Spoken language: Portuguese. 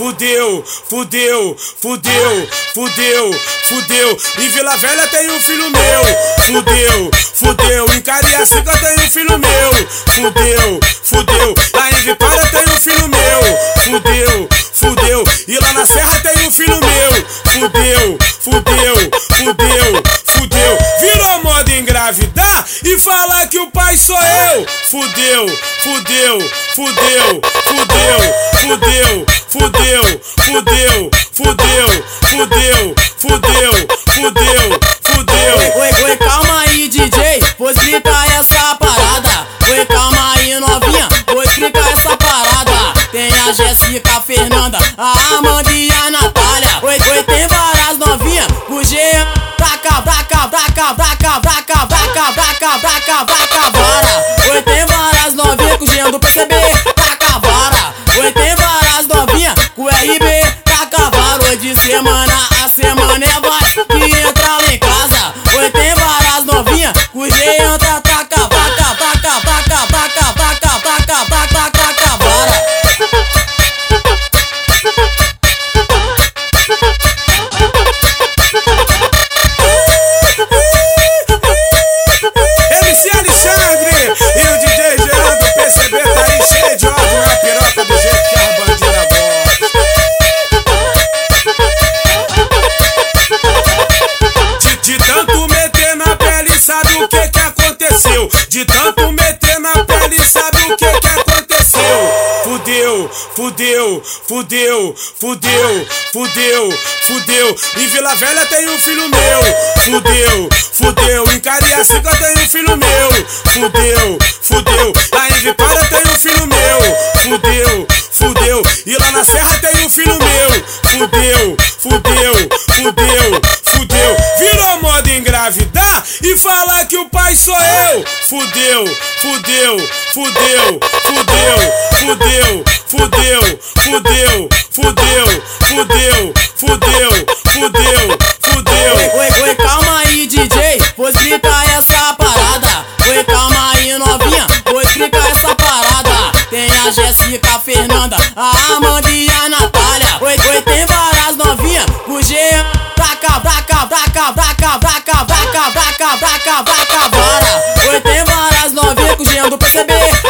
fudeu, fudeu, fudeu, fudeu, fudeu. Em Vila Velha tem um filho meu, fudeu, fudeu. Em Cariacica tem um filho meu, fudeu, fudeu. Lá em Vitória tem um filho meu, fudeu, fudeu. E lá na Serra tem um filho meu, fudeu, fudeu, fudeu, fudeu. Virou moda engravidar e falar que o pai sou eu, fudeu, fudeu, fudeu, fudeu, fudeu, fudeu, fudeu, fudeu, fudeu, fudeu, fudeu, fudeu. Oi, oi, calma aí, DJ, vou explicar essa parada. Oi, calma aí, novinha, vou explicar essa parada. Tem a Jéssica, a Fernanda, a Amanda e a Natália. Oi, oi, tem várias novinhas, o Jean. Braca, braca, braca, braca, braca, braca, braca, braca, braca, vara. Oi, tem várias novinhas com o Jean do PCB, o que que aconteceu? De tanto meter na pele, sabe o que que aconteceu? Fudeu, fudeu, fudeu, fudeu, fudeu, fudeu. Em Vila Velha tem um filho meu, fudeu, fudeu. Em Cariacica tem um filho meu, fudeu, fudeu. Fudeu, fudeu, fudeu, fudeu, fudeu, fudeu, fudeu, fudeu, fudeu, fudeu, fudeu, fudeu. Oi, oi, calma aí, DJ, vou explicar essa parada. Oi, calma aí, novinha, vou explicar essa parada. Tem a Jéssica, a Fernanda, a Amanda e a Natália. Oi, oi, tem várias novinhas, o Jean. Braca, braca, braca, braca, braca, braca, braca, braca, braca, vara. to be.